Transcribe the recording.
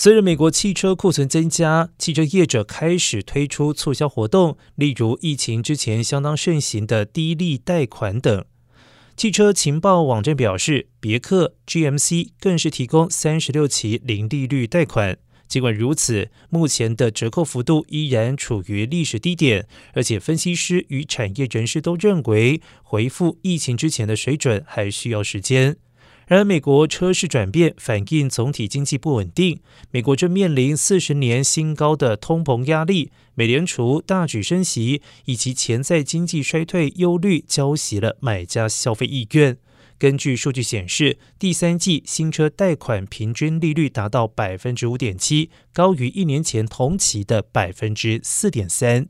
随着美国汽车库存增加，汽车业者开始推出促销活动，例如疫情之前相当盛行的低利贷款等。汽车情报网站表示，别克、GMC 更是提供三十六期零利率贷款。尽管如此，目前的折扣幅度依然处于历史低点，而且分析师与产业人士都认为，回复疫情之前的水准还需要时间。然而，美国车市转变反映总体经济不稳定。美国正面临四十年新高的通膨压力，美联储大举升息，以及潜在经济衰退忧虑，浇熄了买家消费意愿。根据数据显示，第三季新车贷款平均利率达到百分之五点七，高于一年前同期的百分之四点三。